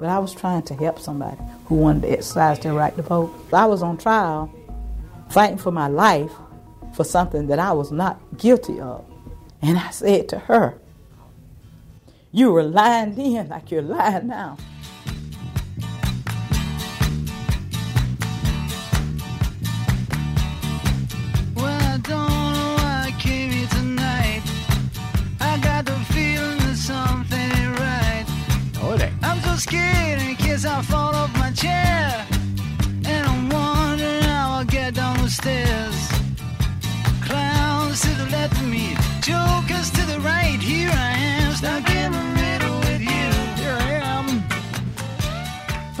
but I was trying to help somebody who wanted to exercise their right to vote. I was on trial fighting for my life for something that I was not guilty of. And I said to her, You were lying then like you're lying now.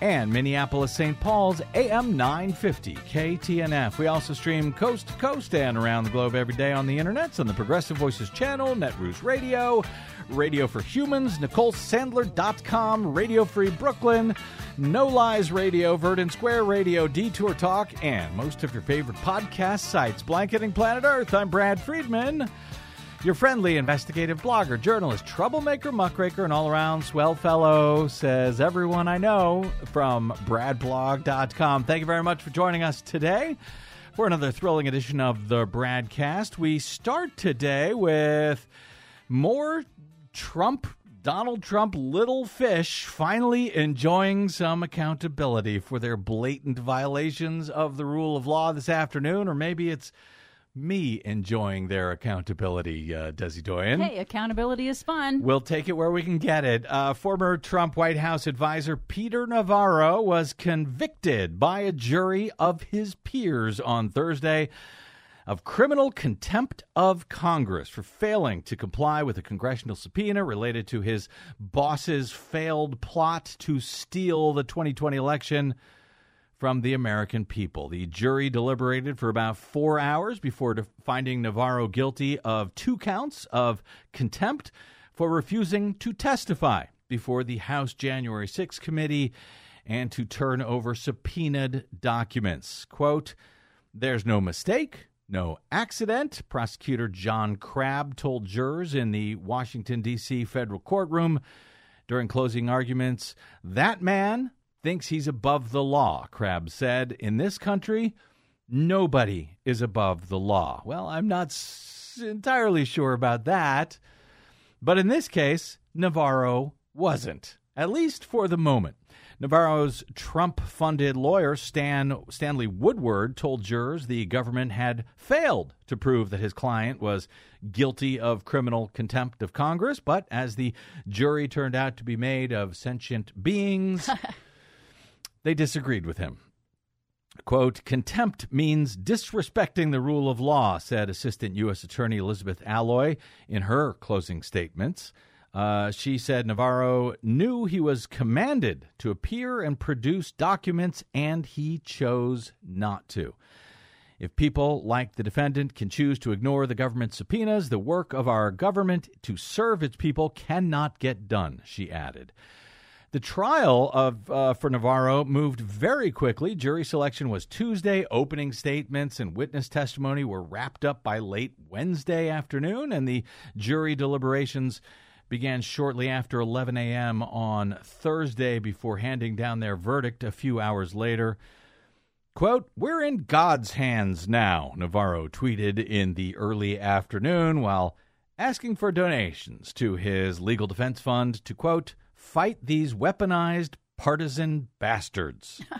and Minneapolis St. Paul's AM 950 KTNF. We also stream coast to coast and around the globe every day on the internet on the Progressive Voices channel, Netroots Radio, Radio for Humans, NicoleSandler.com, Radio Free Brooklyn, No Lies Radio, Verdant Square Radio, Detour Talk, and most of your favorite podcast sites. Blanketing Planet Earth, I'm Brad Friedman. Your friendly investigative blogger, journalist, troublemaker, muckraker, and all around swell fellow, says everyone I know from bradblog.com. Thank you very much for joining us today for another thrilling edition of the Bradcast. We start today with more Trump, Donald Trump little fish finally enjoying some accountability for their blatant violations of the rule of law this afternoon, or maybe it's me enjoying their accountability, uh, Desi Doyen. Hey, accountability is fun. We'll take it where we can get it. Uh, former Trump White House advisor Peter Navarro was convicted by a jury of his peers on Thursday of criminal contempt of Congress for failing to comply with a congressional subpoena related to his boss's failed plot to steal the 2020 election from the American people. The jury deliberated for about four hours before finding Navarro guilty of two counts of contempt for refusing to testify before the House January 6 committee and to turn over subpoenaed documents. Quote, There's no mistake, no accident, prosecutor John Crabb told jurors in the Washington, D.C. federal courtroom during closing arguments. That man thinks he's above the law, Crabb said. In this country, nobody is above the law. Well, I'm not s- entirely sure about that. But in this case, Navarro wasn't, at least for the moment. Navarro's Trump funded lawyer, Stan, Stanley Woodward, told jurors the government had failed to prove that his client was guilty of criminal contempt of Congress. But as the jury turned out to be made of sentient beings, they disagreed with him. Quote, contempt means disrespecting the rule of law, said Assistant U.S. Attorney Elizabeth Aloi in her closing statements. Uh, she said Navarro knew he was commanded to appear and produce documents, and he chose not to. If people like the defendant can choose to ignore the government subpoenas, the work of our government to serve its people cannot get done, she added. The trial of uh, for Navarro moved very quickly. Jury selection was Tuesday. Opening statements and witness testimony were wrapped up by late Wednesday afternoon, and the jury deliberations began shortly after 11 a.m. on Thursday before handing down their verdict a few hours later. Quote, We're in God's hands now, Navarro tweeted in the early afternoon while asking for donations to his legal defense fund to, quote, fight these weaponized partisan bastards.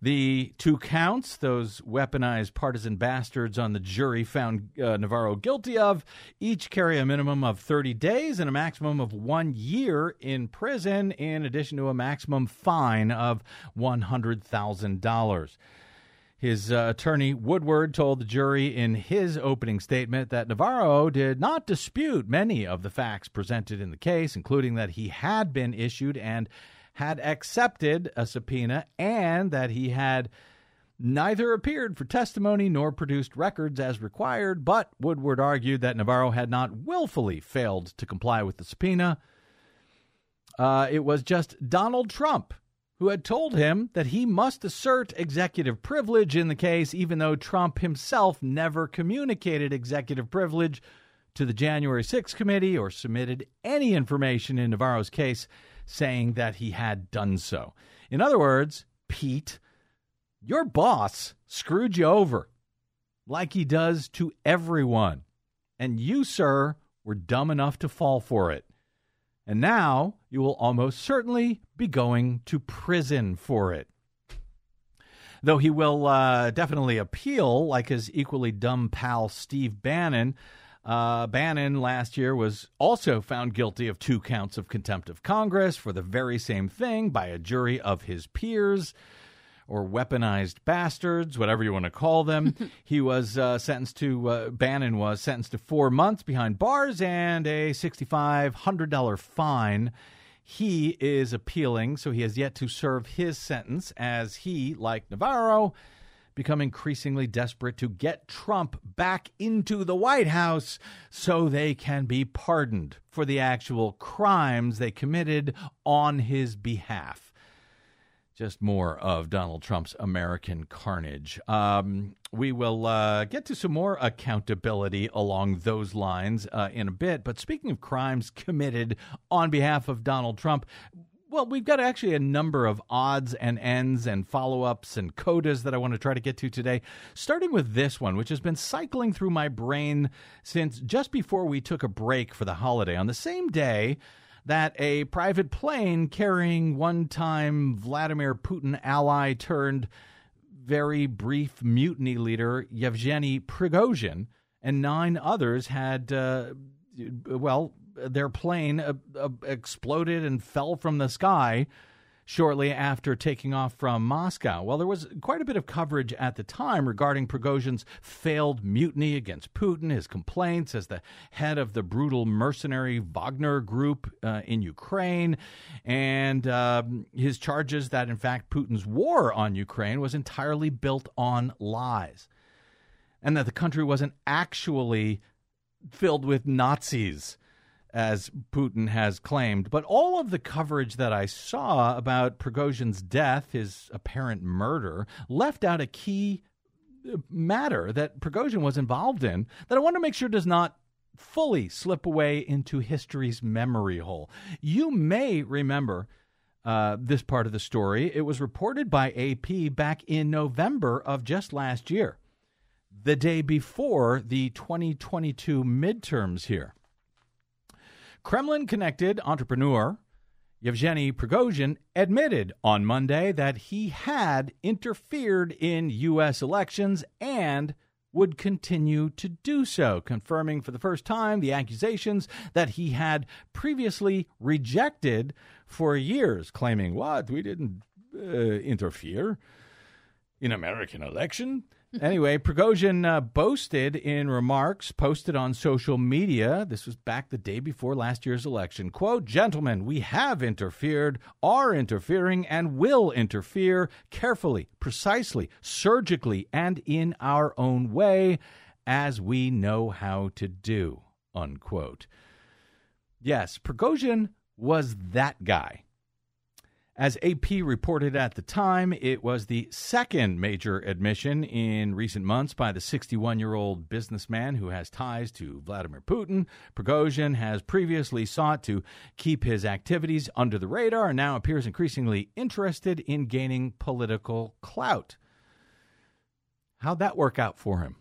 The two counts, those weaponized partisan bastards on the jury found uh, Navarro guilty of, each carry a minimum of 30 days and a maximum of one year in prison, in addition to a maximum fine of $100,000. His uh, attorney, Woodward, told the jury in his opening statement that Navarro did not dispute many of the facts presented in the case, including that he had been issued and had accepted a subpoena and that he had neither appeared for testimony nor produced records as required, but Woodward argued that Navarro had not willfully failed to comply with the subpoena. Uh, it was just Donald Trump who had told him that he must assert executive privilege in the case, even though Trump himself never communicated executive privilege to the January 6th committee or submitted any information in Navarro's case saying that he had done so. In other words, Pete, your boss screwed you over like he does to everyone. And you, sir, were dumb enough to fall for it. And now you will almost certainly be going to prison for it. Though he will uh, definitely appeal, like his equally dumb pal Steve Bannon, uh, Bannon last year was also found guilty of two counts of contempt of Congress for the very same thing by a jury of his peers or weaponized bastards, whatever you want to call them. he was uh, sentenced to, uh, Bannon was sentenced to four months behind bars and a $6,500 fine. He is appealing, so he has yet to serve his sentence as he, like Navarro, become increasingly desperate to get Trump back into the White House so they can be pardoned for the actual crimes they committed on his behalf. Just more of Donald Trump's American carnage. Um, we will uh, get to some more accountability along those lines uh, in a bit. But speaking of crimes committed on behalf of Donald Trump, well, we've got actually a number of odds and ends and follow ups and codas that I want to try to get to today. Starting with this one, which has been cycling through my brain since just before we took a break for the holiday. On the same day that a private plane carrying one time Vladimir Putin ally turned very brief mutiny leader Yevgeny Prigozhin and nine others had, uh, well, their plane uh, uh, exploded and fell from the sky shortly after taking off from Moscow. Well, there was quite a bit of coverage at the time regarding Prigozhin's failed mutiny against Putin, his complaints as the head of the brutal mercenary Wagner group uh, in Ukraine, and um, his charges that, in fact, Putin's war on Ukraine was entirely built on lies, and that the country wasn't actually filled with Nazis as Putin has claimed. But all of the coverage that I saw about Prigozhin's death, his apparent murder, left out a key matter that Prigozhin was involved in that I want to make sure does not fully slip away into history's memory hole. You may remember uh, this part of the story. It was reported by AP back in November of just last year, the day before the 2022 midterms here. Kremlin connected entrepreneur Yevgeny Prigozhin admitted on Monday that he had interfered in U.S. elections and would continue to do so, confirming for the first time the accusations that he had previously rejected for years, claiming, What? We didn't uh, interfere in American election anyway, Prigozhin uh, boasted in remarks posted on social media. This was back the day before last year's election. Quote, Gentlemen, we have interfered, are interfering, and will interfere carefully, precisely, surgically, and in our own way, as we know how to do. Unquote. Yes, Prigozhin was that guy. As AP reported at the time, it was the second major admission in recent months by the 61 year old businessman who has ties to Vladimir Putin. Prigozhin has previously sought to keep his activities under the radar and now appears increasingly interested in gaining political clout. How'd that work out for him?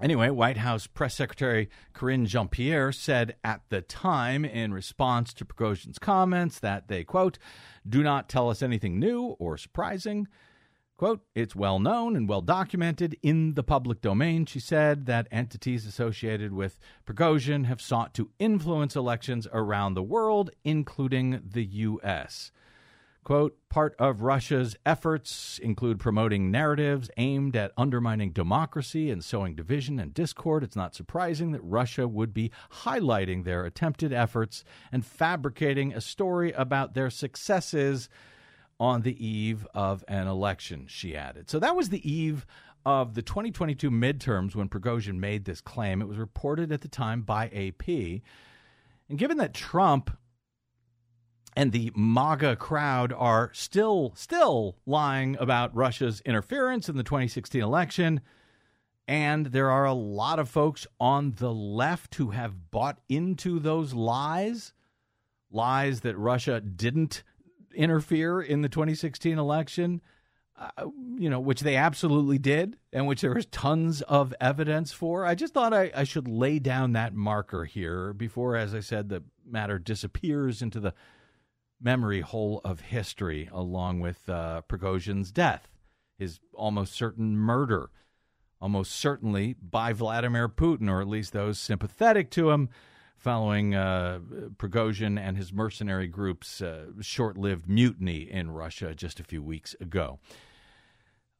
Anyway, White House Press Secretary Karine Jean Pierre said at the time, in response to Prigozhin's comments, that they, quote, do not tell us anything new or surprising. Quote, it's well known and well documented in the public domain, she said, that entities associated with Prigozhin have sought to influence elections around the world, including the U.S. Quote, part of Russia's efforts include promoting narratives aimed at undermining democracy and sowing division and discord. It's not surprising that Russia would be highlighting their attempted efforts and fabricating a story about their successes on the eve of an election, she added. So that was the eve of the 2022 midterms when Prigozhin made this claim. It was reported at the time by AP. And given that Trump and the MAGA crowd are still still lying about Russia's interference in the 2016 election, and there are a lot of folks on the left who have bought into those lies, lies that Russia didn't interfere in the 2016 election, uh, you know, which they absolutely did, and which there is tons of evidence for. I just thought I, I should lay down that marker here before, as I said, the matter disappears into the memory hole of history, along with uh, Prigozhin's death, his almost certain murder, almost certainly by Vladimir Putin, or at least those sympathetic to him following uh, Prigozhin and his mercenary group's uh, short lived mutiny in Russia just a few weeks ago.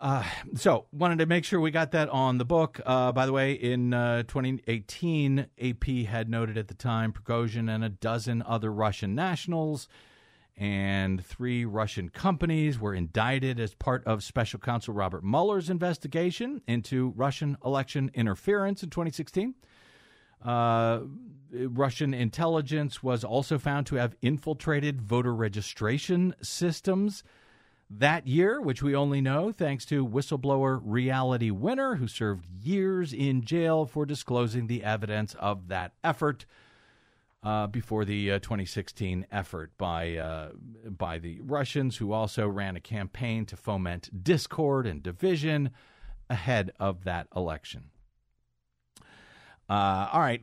Uh, so, wanted to make sure we got that on the book. Uh, by the way, in uh, 2018, AP had noted at the time Prigozhin and a dozen other Russian nationals and three Russian companies were indicted as part of Special Counsel Robert Mueller's investigation into Russian election interference in 2016. Uh, Russian intelligence was also found to have infiltrated voter registration systems that year, which we only know thanks to whistleblower Reality Winner, who served years in jail for disclosing the evidence of that effort. Uh, before the uh, 2016 effort by uh, by the Russians, who also ran a campaign to foment discord and division ahead of that election. Uh, all right,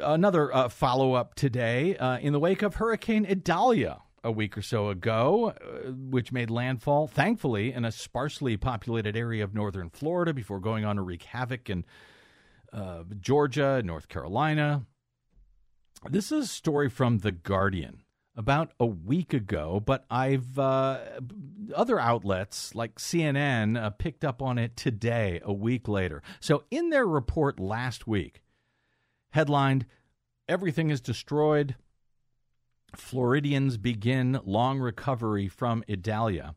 another uh, follow up today uh, in the wake of Hurricane Idalia a week or so ago, which made landfall, thankfully, in a sparsely populated area of northern Florida before going on to wreak havoc in Georgia, North Carolina. This is a story from The Guardian about a week ago, but I've uh, other outlets like CNN picked up on it today, a week later. So, in their report last week, headlined Everything is Destroyed. Floridians begin long recovery from Idalia.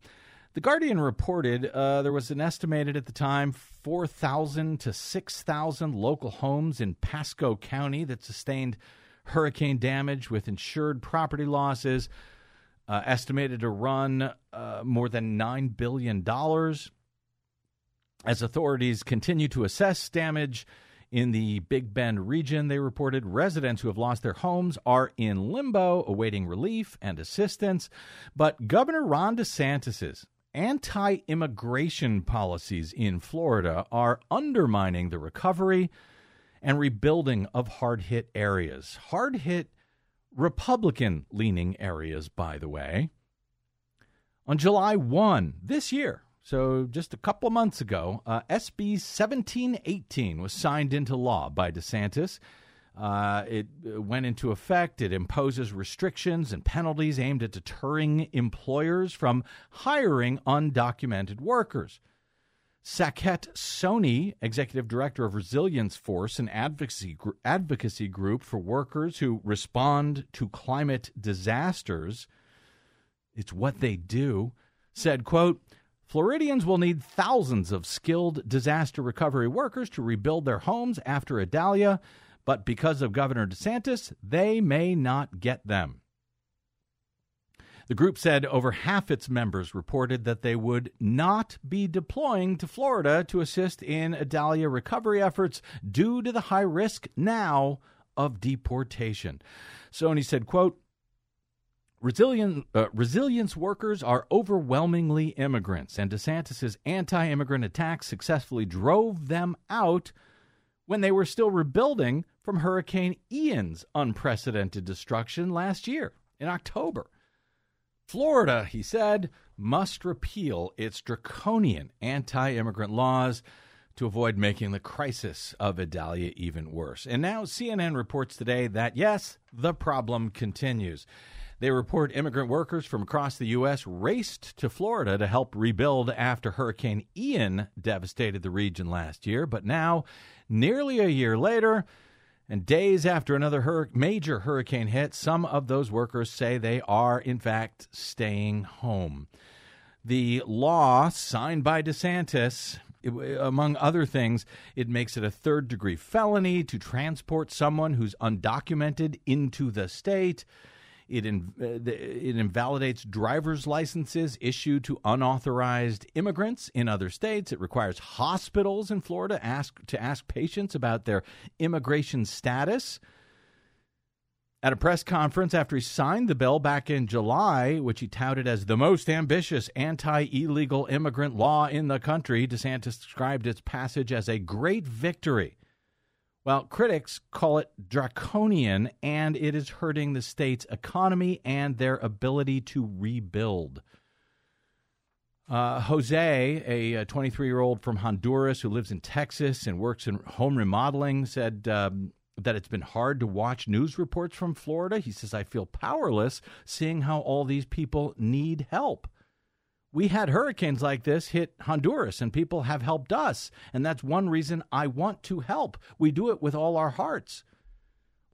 The Guardian reported uh, there was an estimated at the time 4,000 to 6,000 local homes in Pasco County that sustained hurricane damage with insured property losses, uh, estimated to run uh, more than $9 billion. As authorities continue to assess damage, in the Big Bend region, they reported residents who have lost their homes are in limbo, awaiting relief and assistance. But Governor Ron DeSantis's anti immigration policies in Florida are undermining the recovery and rebuilding of hard hit areas. Hard hit Republican leaning areas, by the way. On July 1 this year, so, just a couple of months ago, uh, SB 1718 was signed into law by DeSantis. Uh, it uh, went into effect. It imposes restrictions and penalties aimed at deterring employers from hiring undocumented workers. Saket Soni, executive director of Resilience Force, an advocacy, advocacy group for workers who respond to climate disasters, it's what they do, said, quote, Floridians will need thousands of skilled disaster recovery workers to rebuild their homes after Idalia, but because of Governor DeSantis, they may not get them. The group said over half its members reported that they would not be deploying to Florida to assist in Idalia recovery efforts due to the high risk now of deportation. Soni said, quote, Resilient, uh, resilience workers are overwhelmingly immigrants, and DeSantis' anti immigrant attacks successfully drove them out when they were still rebuilding from Hurricane Ian's unprecedented destruction last year in October. Florida, he said, must repeal its draconian anti immigrant laws to avoid making the crisis of Idalia even worse. And now CNN reports today that, yes, the problem continues. They report immigrant workers from across the U.S. raced to Florida to help rebuild after Hurricane Ian devastated the region last year. But now, nearly a year later, and days after another hur- major hurricane hit, some of those workers say they are, in fact, staying home. The law signed by DeSantis, among other things, it makes it a third degree felony to transport someone who's undocumented into the state. It, in, uh, it invalidates driver's licenses issued to unauthorized immigrants in other states. It requires hospitals in Florida ask, to ask patients about their immigration status. At a press conference after he signed the bill back in July, which he touted as the most ambitious anti illegal immigrant law in the country, DeSantis described its passage as a great victory. Well, critics call it draconian, and it is hurting the state's economy and their ability to rebuild. Uh, Jose, a 23 year old from Honduras who lives in Texas and works in home remodeling, said um, that it's been hard to watch news reports from Florida. He says, I feel powerless seeing how all these people need help. We had hurricanes like this hit Honduras, and people have helped us. And that's one reason I want to help. We do it with all our hearts.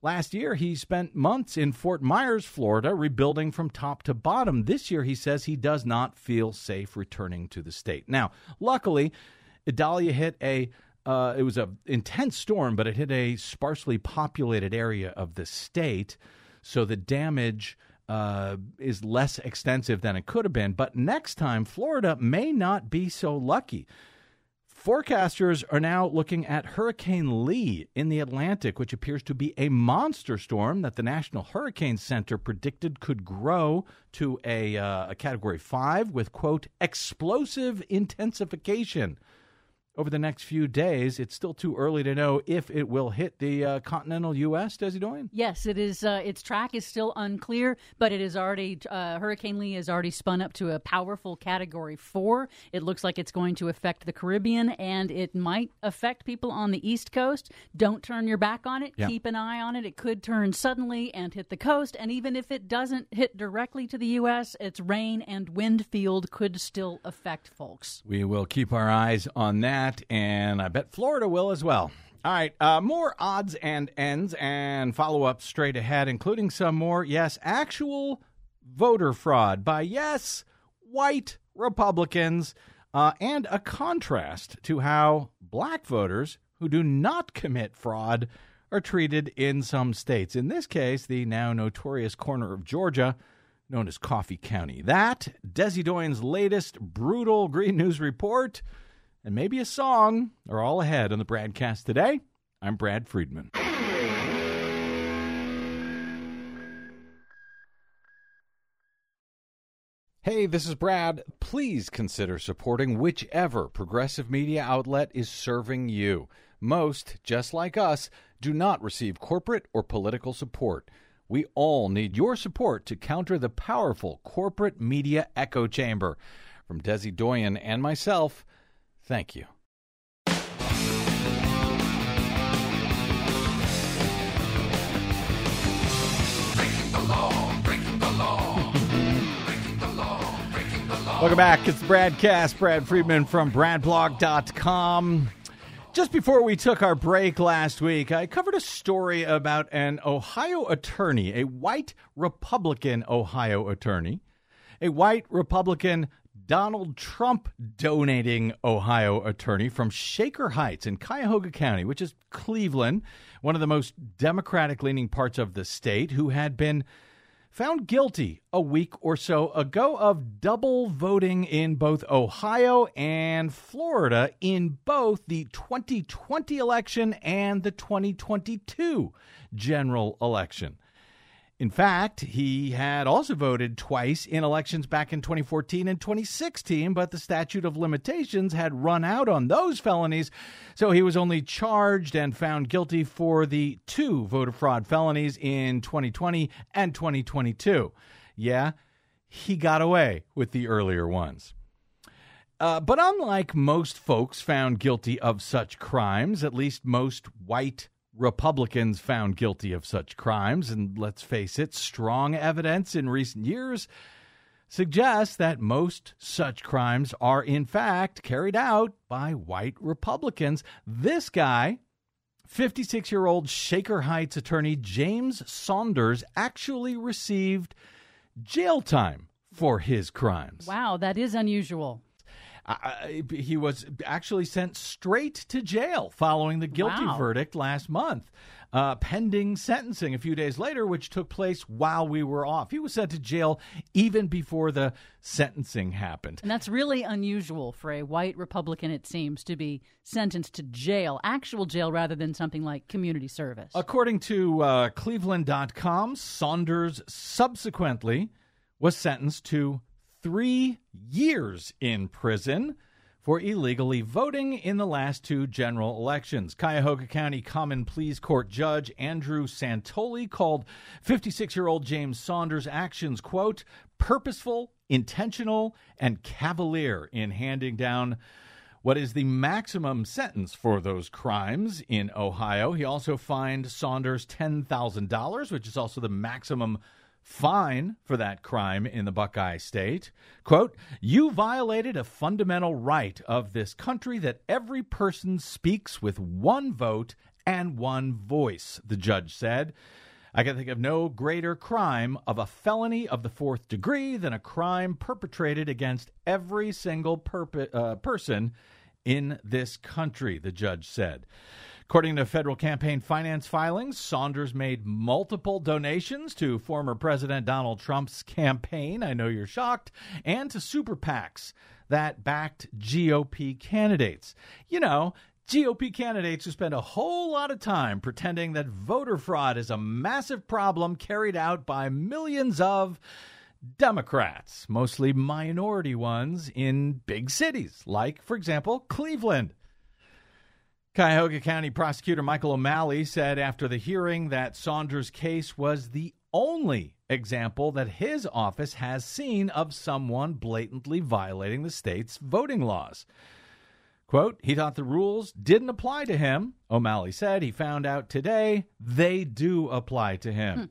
Last year, he spent months in Fort Myers, Florida, rebuilding from top to bottom. This year, he says he does not feel safe returning to the state. Now, luckily, Idalia hit a uh, it was an intense storm, but it hit a sparsely populated area of the state, so the damage uh, is less extensive than it could have been. But next time, Florida may not be so lucky. Forecasters are now looking at Hurricane Lee in the Atlantic, which appears to be a monster storm that the National Hurricane Center predicted could grow to a, uh, a Category 5 with, quote, explosive intensification over the next few days. It's still too early to know if it will hit the uh, continental U.S. Desi Doyen? Yes, it is. Uh, its track is still unclear, but it is already uh, Hurricane Lee has already spun up to a powerful Category Four. It looks like it's going to affect the Caribbean, and it might affect people on the East Coast. Don't turn your back on it. Yeah. Keep an eye on it. It could turn suddenly and hit the coast, and even if it doesn't hit directly to the U.S., its rain and wind field could still affect folks. We will keep our eyes on that that, and I bet Florida will as well. All right, uh, more odds and ends and follow up straight ahead, including some more, yes, actual voter fraud by, yes, white Republicans, uh, and a contrast to how black voters who do not commit fraud are treated in some states. In this case, the now notorious corner of Georgia known as Coffee County. That, Desi Doyen's latest brutal Green News report and maybe a song are all ahead on the BradCast today. I'm Brad Friedman. Hey, this is Brad. Please consider supporting whichever progressive media outlet is serving you. Most, just like us, do not receive corporate or political support. We all need your support to counter the powerful corporate media echo chamber. From Desi Doyen and myself, Thank you. Welcome back. It's BradCast. Brad Friedman from BradBlog.com. Just before we took our break last week, I covered a story about an Ohio attorney, a white Republican Ohio attorney, a white Republican Donald Trump donating Ohio attorney from Shaker Heights in Cuyahoga County, which is Cleveland, one of the most Democratic leaning parts of the state, who had been found guilty a week or so ago of double voting in both Ohio and Florida in both the 2020 election and the 2022 general election. In fact, he had also voted twice in elections back in 2014 and 2016, but the statute of limitations had run out on those felonies, so he was only charged and found guilty for the two voter fraud felonies in 2020 and 2022. Yeah, he got away with the earlier ones. Uh, but unlike most folks found guilty of such crimes, at least most white Republicans found guilty of such crimes, and let's face it, strong evidence in recent years suggests that most such crimes are in fact carried out by white Republicans. This guy, 56 year old Shaker Heights attorney James Saunders, actually received jail time for his crimes. Wow, that is unusual. I, he was actually sent straight to jail following the guilty Wow. verdict last month, uh, pending sentencing a few days later, which took place while we were off. He was sent to jail even before the sentencing happened. And that's really unusual for a white Republican, it seems, to be sentenced to jail, actual jail, rather than something like community service. According to uh, Cleveland.com, Saunders subsequently was sentenced to three years in prison for illegally voting in the last two general elections. Cuyahoga County Common Pleas Court Judge Andrew Santoli called 56 year old James Saunders' actions, quote, purposeful, intentional, and cavalier in handing down what is the maximum sentence for those crimes in Ohio. He also fined Saunders $10,000, which is also the maximum fine for that crime in the Buckeye State. Quote, You violated a fundamental right of this country that every person speaks with one vote and one voice, the judge said. I can think of no greater crime of a felony of the fourth degree than a crime perpetrated against every single perp- uh, person in this country, the judge said. According to federal campaign finance filings, Saunders made multiple donations to former President Donald Trump's campaign. I know you're shocked, and to super PACs that backed GOP candidates. You know, GOP candidates who spend a whole lot of time pretending that voter fraud is a massive problem carried out by millions of Democrats, mostly minority ones in big cities, like, for example, Cleveland. Cuyahoga County Prosecutor Michael O'Malley said after the hearing that Saunders' case was the only example that his office has seen of someone blatantly violating the state's voting laws. Quote, he thought the rules didn't apply to him. O'Malley said he found out today they do apply to him. Hmm.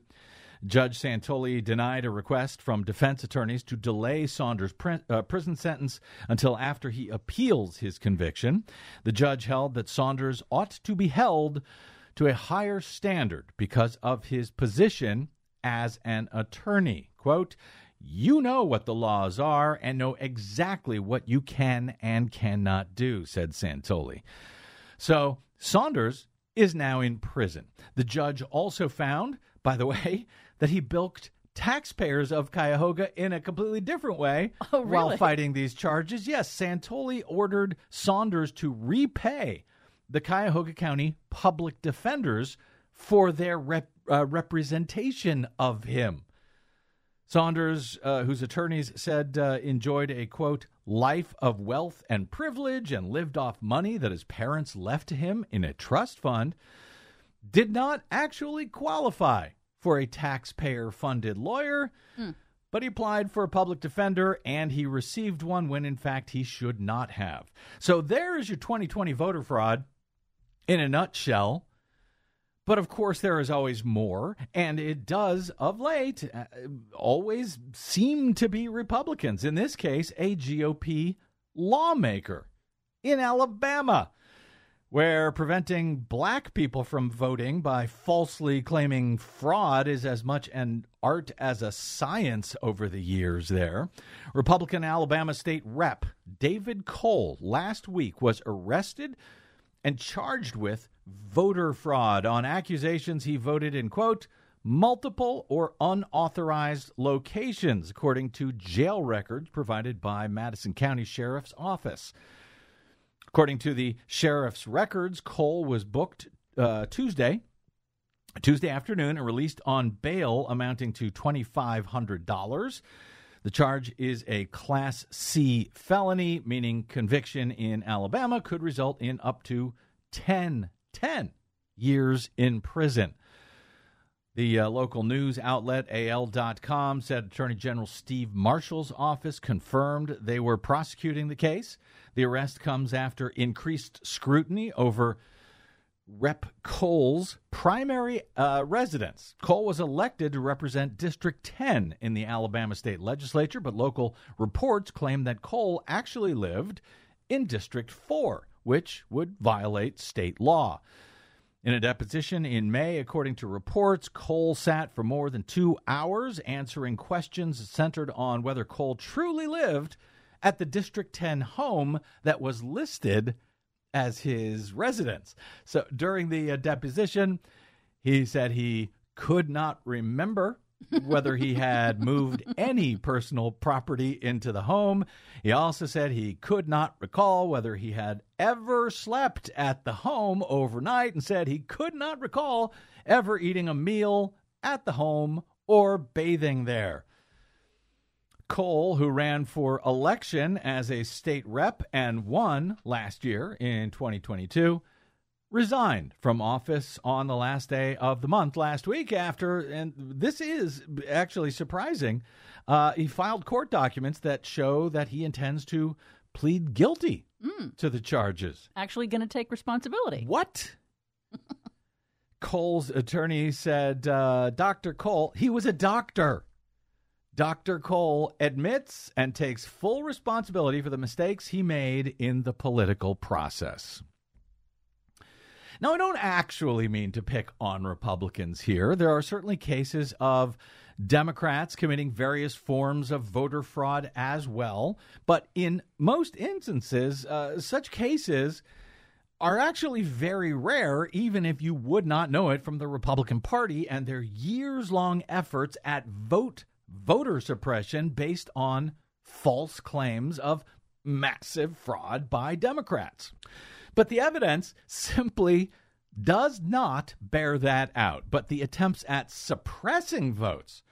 Judge Santoli denied a request from defense attorneys to delay Saunders' prin- uh, prison sentence until after he appeals his conviction. The judge held that Saunders ought to be held to a higher standard because of his position as an attorney. Quote, you know what the laws are and know exactly what you can and cannot do, said Santoli. So Saunders is now in prison. The judge also found, by the way, that he bilked taxpayers of Cuyahoga in a completely different way Oh, while fighting these charges. Yes, Santoli ordered Saunders to repay the Cuyahoga County public defenders for their rep, uh, representation of him. Saunders, uh, whose attorneys said uh, enjoyed a quote, life of wealth and privilege and lived off money that his parents left to him in a trust fund, did not actually qualify for a taxpayer funded lawyer, but he applied for a public defender and he received one when in fact he should not have. So there is your 2020 voter fraud in a nutshell. But of course, there is always more, and it does, of late, uh, always seem to be Republicans. In this case, a GOP lawmaker in Alabama, where preventing black people from voting by falsely claiming fraud is as much an art as a science over the years there. Republican Alabama State Rep David Cole last week was arrested and charged with voter fraud on accusations he voted in, quote, multiple or unauthorized locations, according to jail records provided by Madison County Sheriff's Office. According to the sheriff's records, Cole was booked uh, Tuesday, Tuesday afternoon, and released on bail amounting to twenty five hundred dollars. The charge is a Class C felony, meaning conviction in Alabama could result in up to 10, 10 years in prison. The uh, local news outlet AL.com said Attorney General Steve Marshall's office confirmed they were prosecuting the case. The arrest comes after increased scrutiny over Rep Cole's primary uh, residence. Cole was elected to represent District 10 in the Alabama state legislature, but local reports claim that Cole actually lived in District 4, which would violate state law. In a deposition in May, according to reports, Cole sat for more than two hours answering questions centered on whether Cole truly lived at the District 10 home that was listed as his residence. So during the uh, deposition, he said he could not remember whether he had moved any personal property into the home. He also said he could not recall whether he had ever slept at the home overnight and said he could not recall ever eating a meal at the home or bathing there. Cole, who ran for election as a state rep and won last year in 2022, resigned from office on the last day of the month last week after, and this is actually surprising, uh, he filed court documents that show that he intends to plead guilty Mm. to the charges. Actually, going to take responsibility. What? Cole's attorney said, uh, Dr. Cole, he was a doctor. Dr. Cole admits and takes full responsibility for the mistakes he made in the political process. Now, I don't actually mean to pick on Republicans here. There are certainly cases of Democrats committing various forms of voter fraud as well. But in most instances, uh, such cases are actually very rare, even if you would not know it from the Republican Party and their years long efforts at vote voter suppression based on false claims of massive fraud by Democrats. But the evidence simply does not bear that out. But the attempts at suppressing votes,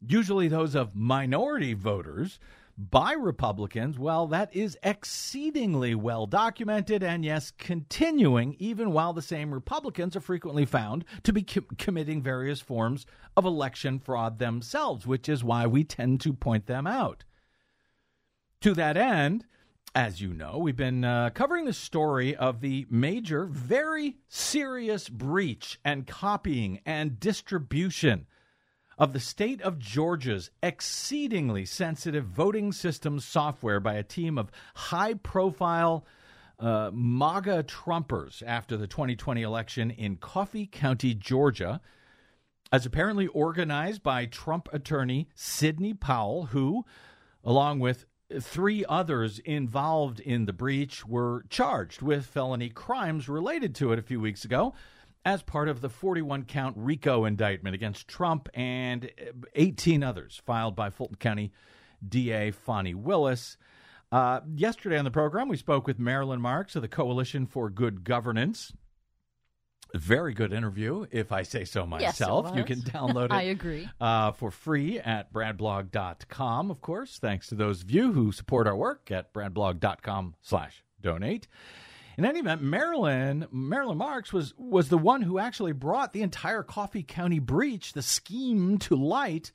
usually those of minority voters, by Republicans, well, that is exceedingly well documented and, yes, continuing even while the same Republicans are frequently found to be com- committing various forms of election fraud themselves, which is why we tend to point them out. To that end, as you know, we've been uh, covering the story of the major, very serious breach and copying and distribution of the state of Georgia's exceedingly sensitive voting system software by a team of high profile uh, MAGA Trumpers after the 2020 election in Coffee County, Georgia, as apparently organized by Trump attorney Sidney Powell, who, along with three others involved in the breach, were charged with felony crimes related to it a few weeks ago as part of the 41 count RICO indictment against Trump and 18 others filed by Fulton County DA Fani Willis. Uh, yesterday on the program, we spoke with Marilyn Marks of the Coalition for Good Governance. Very good interview, if I say so Yes, myself. you can download it I agree. uh, for free at bradblog.com, of course, thanks to those of you who support our work at bradblog.com slash donate. In any event, Marilyn Marilyn Marks was was the one who actually brought the entire Coffee County breach, the scheme to light,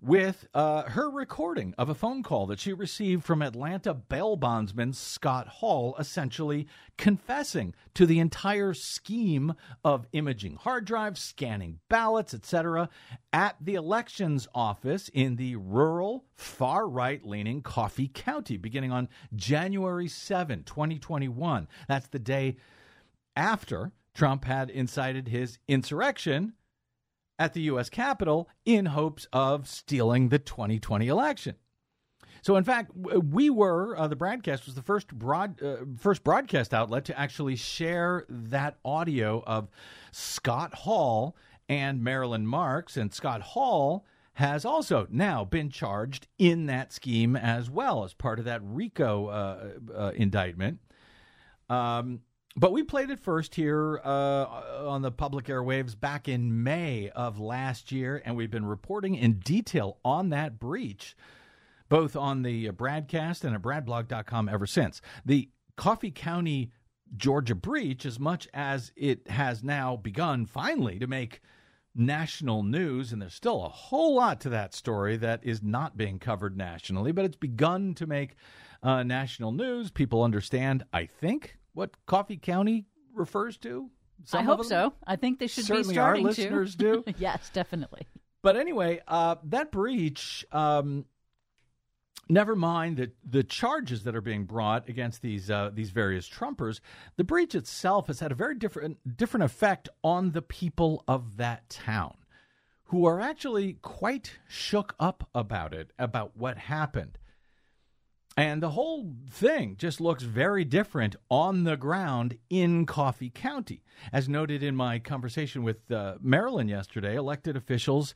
with uh, her recording of a phone call that she received from Atlanta bail bondsman Scott Hall, essentially confessing to the entire scheme of imaging hard drives, scanning ballots, etc., at the elections office in the rural, far right leaning Coffee County, beginning on January 7, 2021. That's the day after Trump had incited his insurrection at the U.S. Capitol in hopes of stealing the 2020 election. So, in fact, we were uh, the BradCast was the first broad uh, first broadcast outlet to actually share that audio of Scott Hall and Marilyn Marks, and Scott Hall has also now been charged in that scheme as well as part of that RICO uh, uh, indictment. Um, but we played it first here uh, on the public airwaves back in May of last year, and we've been reporting in detail on that breach, both on the BradCast and at bradblog.com ever since. The Coffee County, Georgia breach, as much as it has now begun finally to make national news, and there's still a whole lot to that story that is not being covered nationally, but it's begun to make uh, national news. People understand, I think, what Coffee County refers to. Some I hope so. I think they should Certainly be our listeners to. do. yes, definitely. But anyway, uh, that breach. Um, never mind the the charges that are being brought against these uh, these various Trumpers. The breach itself has had a very different different effect on the people of that town, who are actually quite shook up about it, about what happened. And the whole thing just looks very different on the ground in Coffee County. As noted in my conversation with uh, Marilyn yesterday, elected officials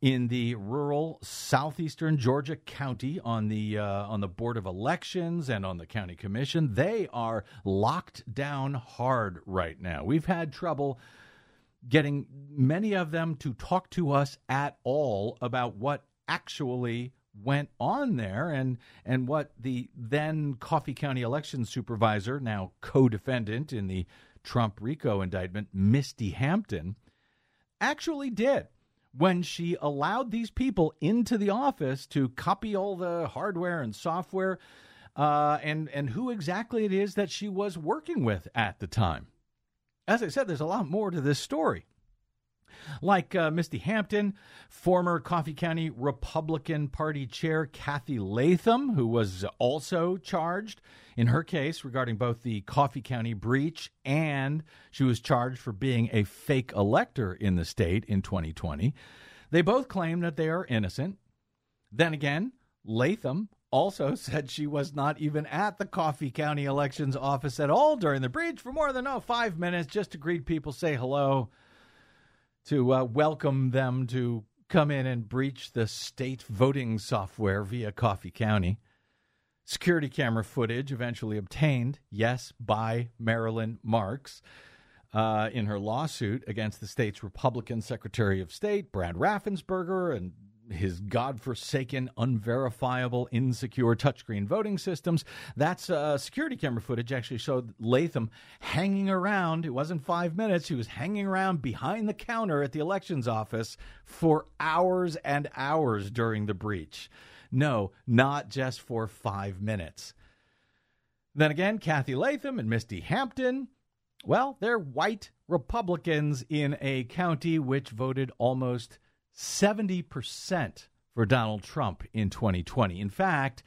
in the rural southeastern Georgia county on the uh, on the board of elections and on the county commission, they are locked down hard right now. We've had trouble getting many of them to talk to us at all about what actually went on there and and what the then Coffee County election supervisor, now co-defendant in the Trump RICO indictment, Misty Hampton, actually did when she allowed these people into the office to copy all the hardware and software uh, and and who exactly it is that she was working with at the time. As I said, there's a lot more to this story. Like uh, Misty Hampton, former Coffee County Republican Party Chair Kathy Latham, who was also charged in her case regarding both the Coffee County breach and she was charged for being a fake elector in the state in 2020. They both claim that they are innocent. Then again, Latham also said she was not even at the Coffee County elections office at all during the breach for more than oh, five minutes just to greet people, say hello to uh, welcome them to come in and breach the state voting software via Coffee County. Security camera footage eventually obtained, yes, by Marilyn Marks uh, in her lawsuit against the state's Republican Secretary of State, Brad Raffensperger, and his godforsaken, unverifiable, insecure touchscreen voting systems. That's uh, security camera footage actually showed Latham hanging around. It wasn't five minutes. He was hanging around behind the counter at the elections office for hours and hours during the breach. No, not just for five minutes. Then again, Kathy Latham and Misty Hampton. Well, they're white Republicans in a county which voted almost 70% for Donald Trump in 2020. In fact,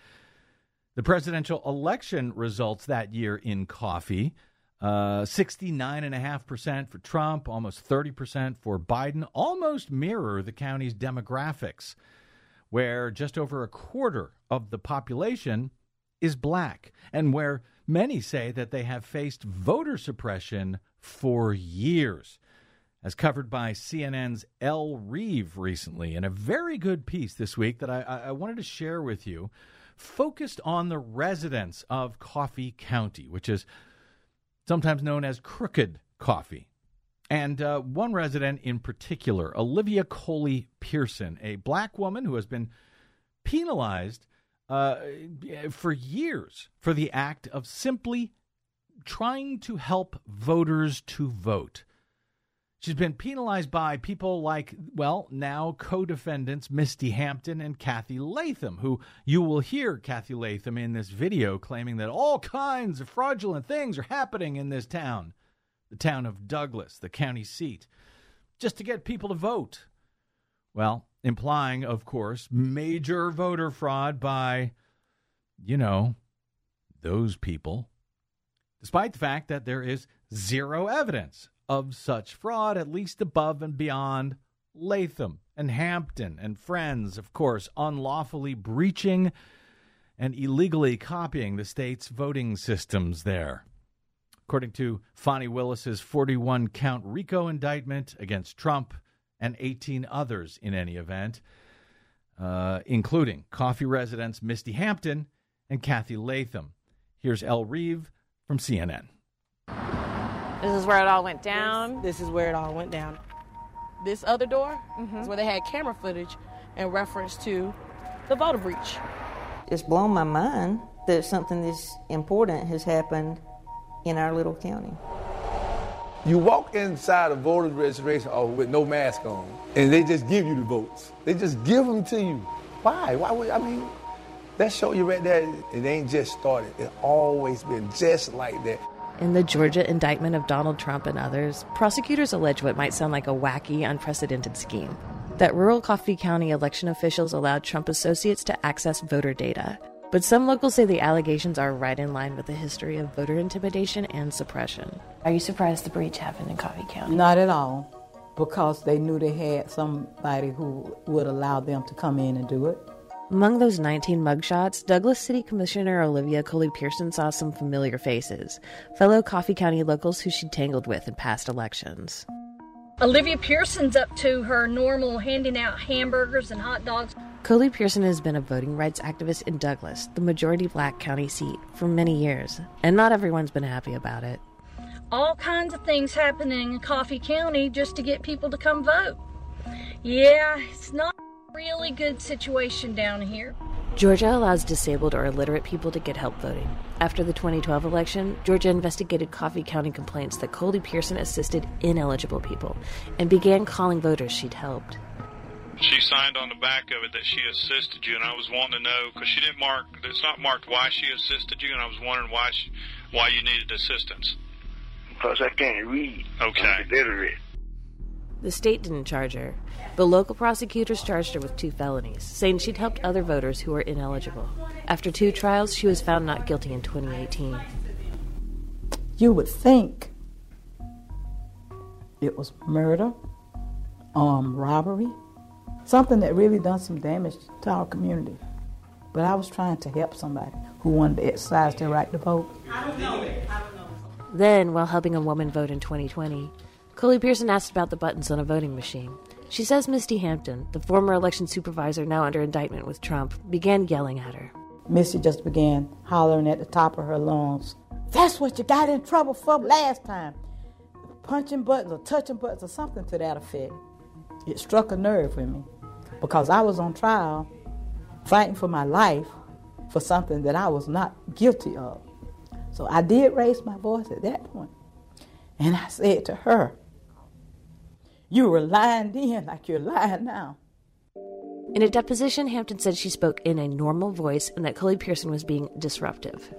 the presidential election results that year in coffee uh, 69.5% for Trump, almost 30% for Biden, almost mirror the county's demographics, where just over a quarter of the population is black, and where many say that they have faced voter suppression for years as covered by CNN's Elle Reeve recently, in a very good piece this week that I, I, wanted to share with you, focused on the residents of Coffee County, which is sometimes known as Crooked Coffee. And uh, one resident in particular, Olivia Coley Pearson, a black woman who has been penalized uh, for years for the act of simply trying to help voters to vote. She's been penalized by people like, well, now co defendants Misty Hampton and Kathy Latham, who you will hear Kathy Latham in this video claiming that all kinds of fraudulent things are happening in this town, the town of Douglas, the county seat, just to get people to vote. Well, implying, of course, major voter fraud by, you know, those people, despite the fact that there is zero evidence of such fraud, at least above and beyond Latham and Hampton and friends, of course, unlawfully breaching and illegally copying the state's voting systems there. According to Fani Willis's 41 count RICO indictment against Trump and 18 others in any event, uh, including coffee residents Misty Hampton and Kathy Latham. Here's Elle Reeve from CNN. This is where it all went down. This is where it all went down. This other door mm-hmm. is where they had camera footage in reference to the voter breach. It's blown my mind that something this important has happened in our little county. You walk inside a voter registration office with no mask on, and they just give you the votes. They just give them to you. Why? Why would I mean? That show you right there, it ain't just started. It's always been just like that. In the Georgia indictment of Donald Trump and others, prosecutors allege what might sound like a wacky, unprecedented scheme. That rural Coffee County election officials allowed Trump associates to access voter data. But some locals say the allegations are right in line with the history of voter intimidation and suppression. Are you surprised the breach happened in Coffee County? Not at all, because they knew they had somebody who would allow them to come in and do it. Among those 19 mugshots, Douglas City Commissioner Olivia Coley Pearson saw some familiar faces, fellow Coffee County locals who she'd tangled with in past elections. Olivia Pearson's up to her normal handing out hamburgers and hot dogs. Coley Pearson has been a voting rights activist in Douglas, the majority black county seat, for many years, and not everyone's been happy about it. All kinds of things happening in Coffee County just to get people to come vote. Yeah, it's not really good situation down here. Georgia allows disabled or illiterate people to get help voting. After the 2012 election, Georgia investigated Coffee County complaints that Coley Pearson assisted ineligible people and began calling voters she'd helped she signed on the back of it that she assisted you, and I was wanting to know because she didn't mark. It's not marked why she assisted you, and I was wondering why she, why you needed assistance. Because I can't read. Okay. I'm illiterate. The state didn't charge her, but local prosecutors charged her with two felonies, saying she'd helped other voters who were ineligible. After two trials, she was found not guilty in 2018. You would think it was murder, armed robbery, something that really done some damage to our community. But I was trying to help somebody who wanted to exercise their right to vote. I don't know. I don't know. Then, while helping a woman vote in 2020, Coley Pearson asked about the buttons on a voting machine. She says Misty Hampton, the former election supervisor now under indictment with Trump, began yelling at her. Misty just began hollering at the top of her lungs. That's what you got in trouble for last time. Punching buttons or touching buttons or something to that effect. It struck a nerve with me because I was on trial fighting for my life for something that I was not guilty of. So I did raise my voice at that point. And I said to her, You were lying then like you're lying now. In a deposition, Hampton said she spoke in a normal voice and that Coley Pearson was being disruptive.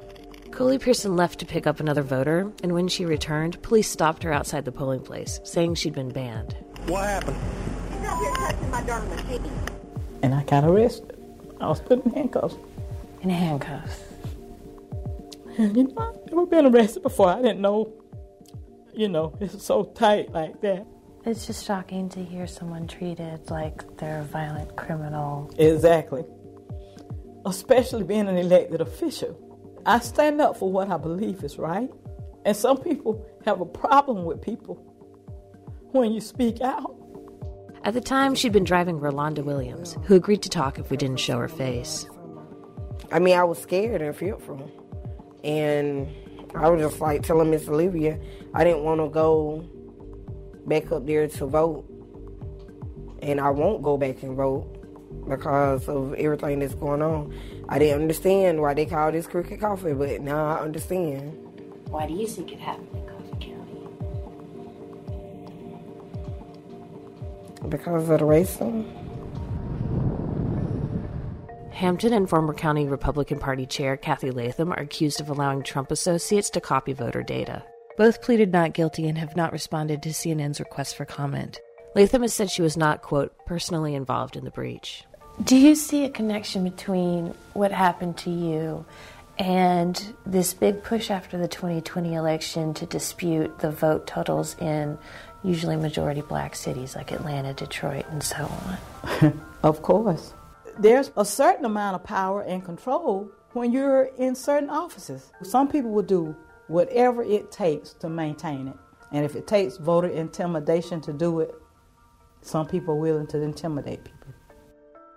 Coley Pearson left to pick up another voter, and when she returned, police stopped her outside the polling place, saying she'd been banned. What happened? And I got arrested. I was put in handcuffs. In handcuffs. And you know, I've never been arrested before. I didn't know, you know, it's so tight like that. It's just shocking to hear someone treated like they're a violent criminal. Exactly. Especially being an elected official. I stand up for what I believe is right. And some people have a problem with people when you speak out. At the time, she'd been driving Rolanda Williams, who agreed to talk if we didn't show her face. I mean, I was scared and fearful. And I was just like telling Miss Olivia I didn't want to go back up there to vote. And I won't go back and vote because of everything that's going on. I didn't understand why they call this crooked coffee, but now I understand. Why do you think it happened in Coffee County? Because of the racism. Hampton and former county Republican Party chair Kathy Latham are accused of allowing Trump associates to copy voter data. Both pleaded not guilty and have not responded to CNN's request for comment. Latham has said she was not, quote, personally involved in the breach. Do you see a connection between what happened to you and this big push after the 2020 election to dispute the vote totals in usually majority black cities like Atlanta, Detroit, and so on? of course. There's a certain amount of power and control when you're in certain offices. Some people will do whatever it takes to maintain it. And if it takes voter intimidation to do it, some people are willing to intimidate people.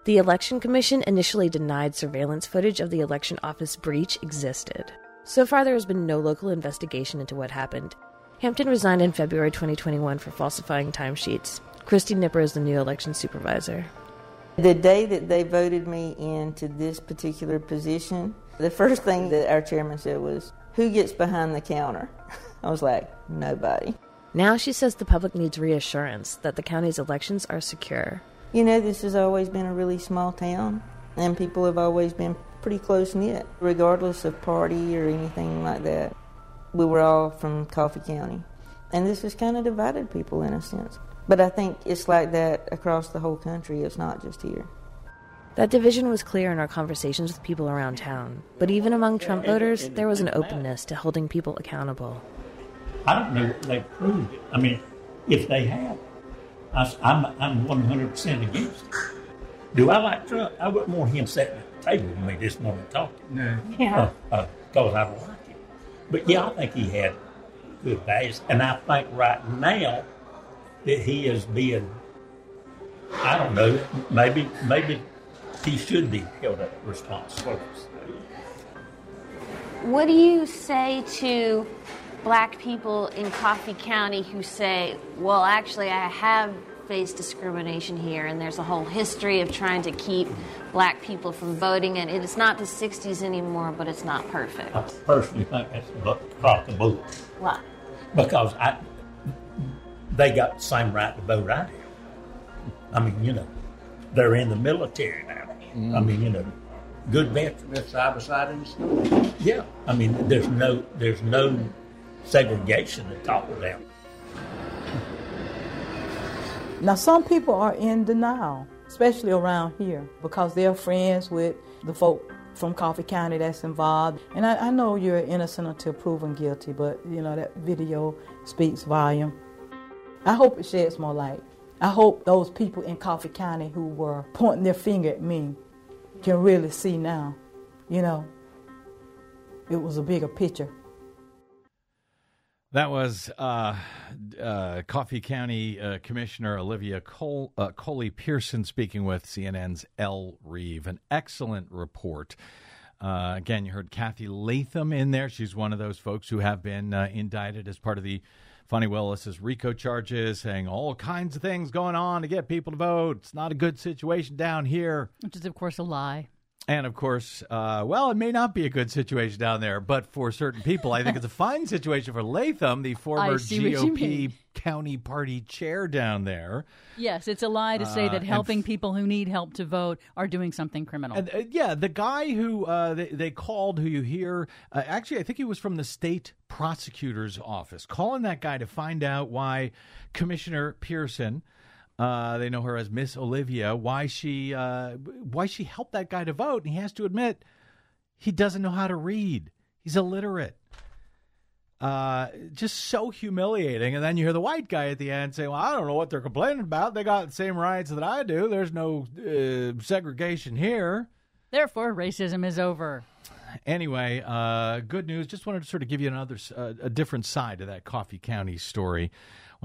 The Election Commission initially denied surveillance footage of the election office breach existed. So far, there has been no local investigation into what happened. Hampton resigned in February 2021 for falsifying timesheets. Christy Nipper is the new election supervisor. The day that they voted me into this particular position, the first thing that our chairman said was, Who gets behind the counter? I was like, Nobody. Now she says the public needs reassurance that the county's elections are secure. You know, this has always been a really small town, and people have always been pretty close knit, regardless of party or anything like that. We were all from Coffee County, and this has kind of divided people in a sense. But I think it's like that across the whole country, it's not just here. That division was clear in our conversations with people around town, but even among Trump voters, there was an openness to holding people accountable. I don't know if they proved it. I mean, if they have, I, am I'm 100% against it. Do I like Trump? I wouldn't want him sitting at the table with me this morning talking. No. Yeah. Because uh, uh, I don't like him. But yeah, I think he had good values. And I think right now that he is being, I don't know, maybe, maybe he should be held up responsible. What do you say to black people in Coffee County who say, well, actually, I have faced discrimination here, and there's a whole history of trying to keep black people from voting, and it's not the 60s anymore, but it's not perfect. I personally think that's across the board. Why? Because I, they got the same right to vote I do. I mean, you know, they're in the military now. Mm. I mean, you know, good veterans. Side by side in the snow. Yeah, I mean, there's no, there's no segregation to talk about. Now, some people are in denial, especially around here, because they're friends with the folk from Coffee County that's involved. And I, I know you're innocent until proven guilty, but you know that video speaks volume. I hope it sheds more light. I hope those people in Coffee County who were pointing their finger at me can really see now, you know, it was a bigger picture. That was uh, uh, Coffee County uh, Commissioner Olivia Cole, uh, Coley Pearson speaking with CNN's Elle Reeve. An excellent report. Uh, again, you heard Kathy Latham in there. She's one of those folks who have been uh, indicted as part of the Fani Willis's RICO charges, saying all kinds of things going on to get people to vote. It's not a good situation down here. Which is, of course, a lie. And of course, uh, well, it may not be a good situation down there, but for certain people, I think it's a fine situation for Latham, the former GOP county party chair down there. Yes, it's a lie to say uh, that helping f- people who need help to vote are doing something criminal. And, uh, yeah, the guy who uh, they, they, called, who you hear, uh, actually, I think he was from the state prosecutor's office, calling that guy to find out why Commissioner Pearson uh, they know her as Miss Olivia. Why she uh, why she helped that guy to vote? And he has to admit he doesn't know how to read. He's illiterate. Uh, just so humiliating. And then you hear the white guy at the end saying, "Well, I don't know what they're complaining about. They got the same rights that I do. There's no uh, segregation here. Therefore, racism is over." Anyway, uh, good news. Just wanted to sort of give you another, uh, a different side to that Coffee County story.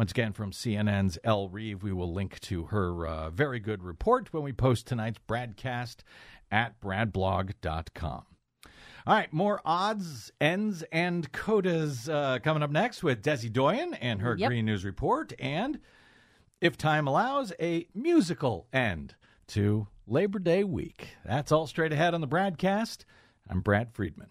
Once again, from CNN's Elle Reeve, we will link to her uh, very good report when we post tonight's broadcast at bradblog.com. All right, more odds, ends, and codas uh, coming up next with Desi Doyen and her yep. Green News Report, and if time allows, a musical end to Labor Day week. That's all straight ahead on the BradCast. I'm Brad Friedman.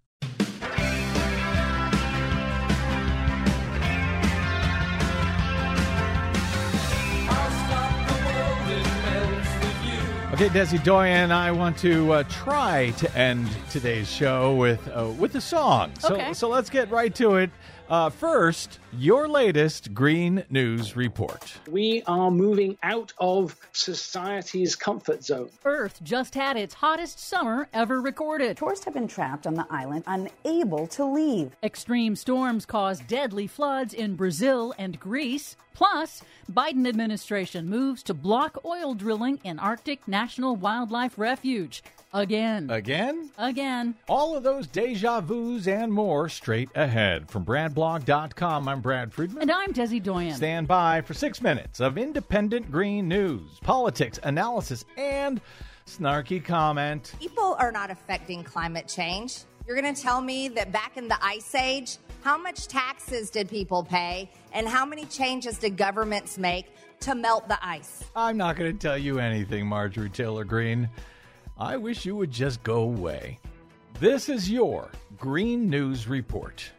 Okay, Desi Doyen, I want to uh, try to end today's show with uh, with a song. So, okay. so let's get right to it. Uh, first, your latest Green News Report. We are moving out of society's comfort zone. Earth just had its hottest summer ever recorded. Tourists have been trapped on the island, unable to leave. Extreme storms caused deadly floods in Brazil and Greece. Plus, Biden administration moves to block oil drilling in Arctic National Wildlife Refuge. Again. Again? Again. All of those deja vus and more straight ahead. From BradBlog.com, I'm Brad Friedman. And I'm Desi Doyen. Stand by for six minutes of independent green news, politics, analysis, and snarky comment. People are not affecting climate change. You're going to tell me that back in the Ice Age, how much taxes did people pay and how many changes did governments make to melt the ice? I'm not going to tell you anything, Marjorie Taylor Greene. I wish you would just go away. This is your Green News Report.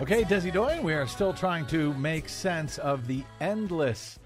Okay, Desi Doyen, we are still trying to make sense of the endless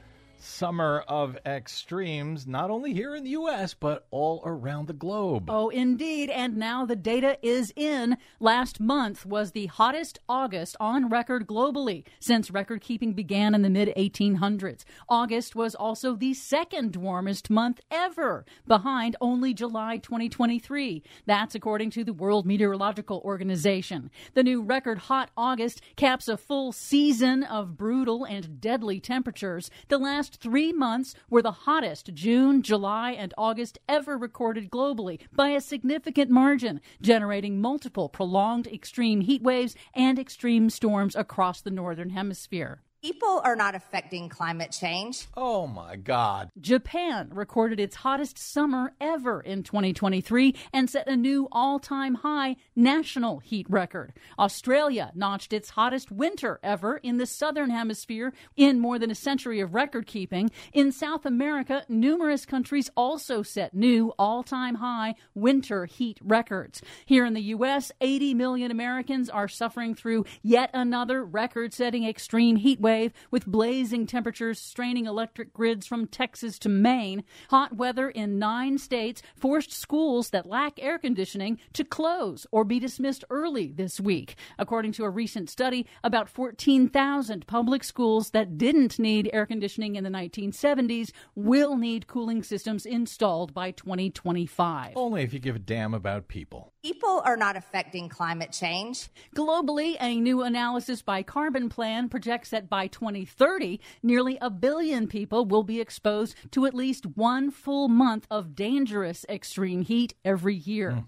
summer of extremes, not only here in the U.S., but all around the globe. Oh, indeed. And now the data is in. Last month was the hottest August on record globally since record keeping began in the mid 1800s. August was also the second warmest month ever, behind only July 2023. That's according to the World Meteorological Organization. The new record hot August caps a full season of brutal and deadly temperatures. The last three months were the hottest June, July, and August ever recorded globally by a significant margin, generating multiple prolonged extreme heat waves and extreme storms across the northern hemisphere. People are not affecting climate change. Oh my God. Japan recorded its hottest summer ever in 2023 and set a new all time high national heat record. Australia notched its hottest winter ever in the southern hemisphere in more than a century of record keeping. In South America, numerous countries also set new all time high winter heat records. Here in the U.S., 80 million Americans are suffering through yet another record setting extreme heat wave with blazing temperatures straining electric grids from Texas to Maine. Hot weather in nine states forced schools that lack air conditioning to close or be dismissed early this week. According to a recent study, about 14,000 public schools that didn't need air conditioning in the 1970s will need cooling systems installed by 2025. Only if you give a damn about people. People are not affecting climate change. Globally, a new analysis by Carbon Plan projects that by 2030, nearly a billion people will be exposed to at least one full month of dangerous extreme heat every year. Mm.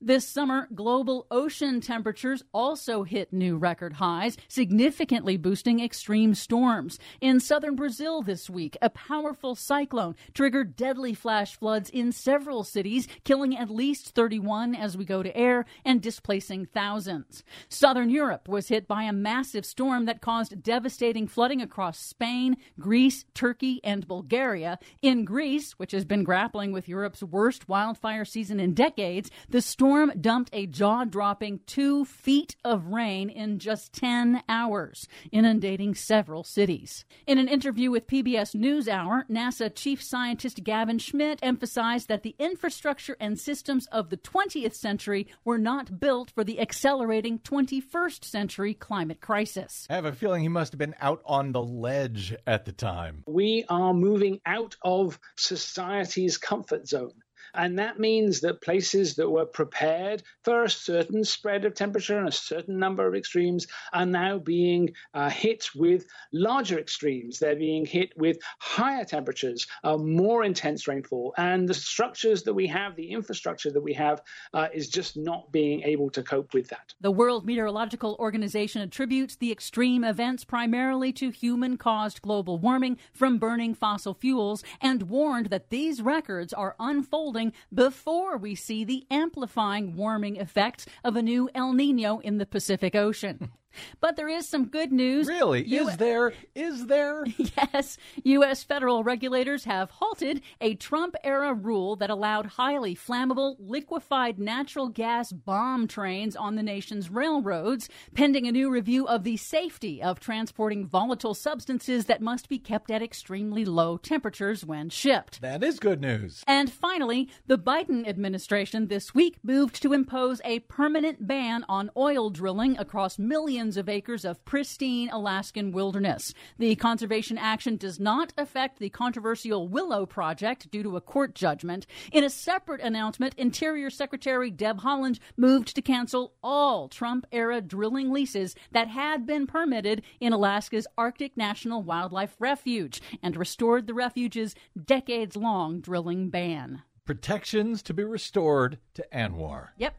This summer, global ocean temperatures also hit new record highs, significantly boosting extreme storms. In southern Brazil this week, a powerful cyclone triggered deadly flash floods in several cities, killing at least 31 as we go to air and displacing thousands. Southern Europe was hit by a massive storm that caused devastating flooding across Spain, Greece, Turkey, and Bulgaria. In Greece, which has been grappling with Europe's worst wildfire season in decades, the storm dumped a jaw dropping two feet of rain in just 10 hours, inundating several cities. In an interview with PBS NewsHour, NASA Chief Scientist Gavin Schmidt emphasized that the infrastructure and systems of the 20th century were not built for the accelerating 21st century climate crisis. I have a feeling he must have been out on the ledge at the time. We are moving out of society's comfort zone. And that means that places that were prepared for a certain spread of temperature and a certain number of extremes are now being uh, hit with larger extremes. They're being hit with higher temperatures, uh, more intense rainfall. And the structures that we have, the infrastructure that we have, uh, is just not being able to cope with that. The World Meteorological Organization attributes the extreme events primarily to human caused global warming from burning fossil fuels and warned that these records are unfolding before we see the amplifying warming effects of a new El Nino in the Pacific Ocean. But there is some good news. Really? U- is there? Is there? yes. U.S. federal regulators have halted a Trump era rule that allowed highly flammable liquefied natural gas bomb trains on the nation's railroads, pending a new review of the safety of transporting volatile substances that must be kept at extremely low temperatures when shipped. That is good news. And finally, the Biden administration this week moved to impose a permanent ban on oil drilling across millions millions of acres of pristine Alaskan wilderness. The conservation action does not affect the controversial Willow Project due to a court judgment. In a separate announcement, Interior Secretary Deb Haaland moved to cancel all Trump era drilling leases that had been permitted in Alaska's Arctic National Wildlife Refuge and restored the refuge's decades long drilling ban. Protections to be restored to ANWR. Yep.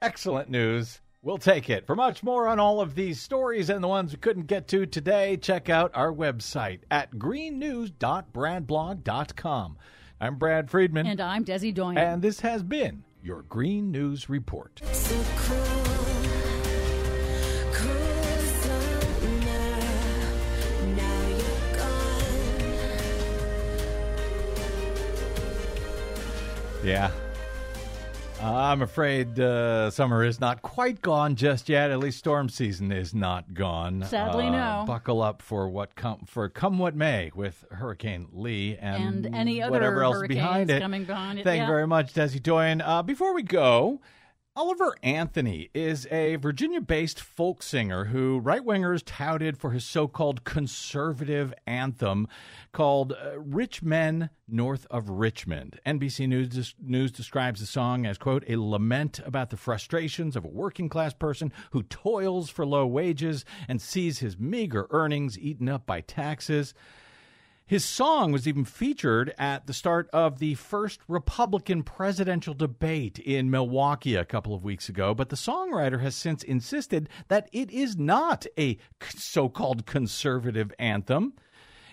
Excellent news. We'll take it. For much more on all of these stories and the ones we couldn't get to today, check out our website at greennews.bradblog.com. I'm Brad Friedman. And I'm Desi Doyen. And this has been your Green News Report. Yeah. I'm afraid uh, summer is not quite gone just yet. At least storm season is not gone. Sadly, Uh, no. Buckle up for what come for come what may with Hurricane Lee and, And any other whatever else behind it. coming behind it, Thank yeah. you very much, Desi Doyen. Uh, before we go, Oliver Anthony is a Virginia based folk singer who right wingers touted for his so called conservative anthem called uh, Rich Men North of Richmond. NBC News, News describes the song as, quote, a lament about the frustrations of a working class person who toils for low wages and sees his meager earnings eaten up by taxes. His song was even featured at the start of the first Republican presidential debate in Milwaukee a couple of weeks ago, but the songwriter has since insisted that it is not a so called conservative anthem.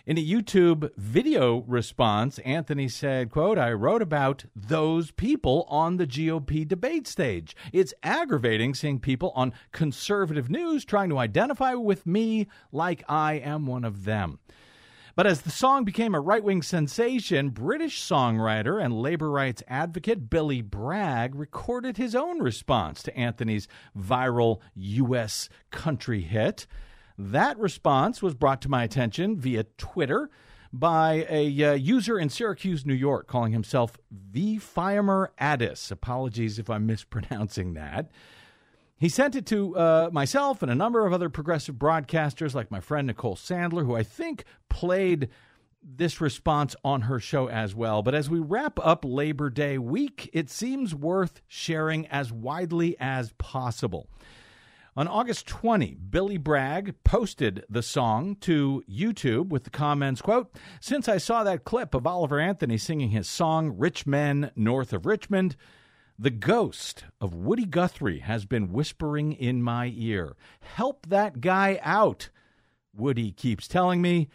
In a YouTube video response, Anthony said, quote, I wrote about those people on the GOP debate stage. It's aggravating seeing people on conservative news trying to identify with me like I am one of them. But as the song became a right wing sensation, British songwriter and labor rights advocate Billy Bragg recorded his own response to Anthony's viral U.S. country hit. That response was brought to my attention via Twitter by a uh, user in Syracuse, New York, calling himself V. Fiamer Addis. Apologies if I'm mispronouncing that. He sent it to uh, myself and a number of other progressive broadcasters, like my friend Nicole Sandler, who I think played this response on her show as well. But as we wrap up Labor Day week, it seems worth sharing as widely as possible. On August 20, Billy Bragg posted the song to YouTube with the comments, quote, Since I saw that clip of Oliver Anthony singing his song, Rich Men North of Richmond, the ghost of Woody Guthrie has been whispering in my ear. Help that guy out. Woody keeps telling me,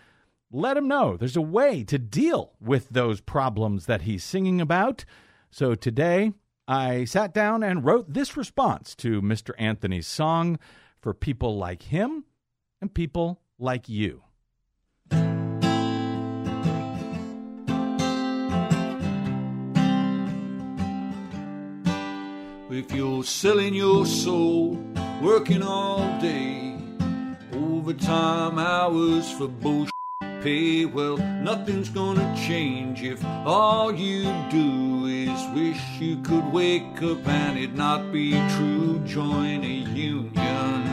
let him know there's a way to deal with those problems that he's singing about. So today, I sat down and wrote this response to Mr. Anthony's song for people like him and people like you. If you're selling your soul, working all day, overtime hours for bullshit pay, well, nothing's gonna change if all you do is wish you could wake up and it not be true. Join a union.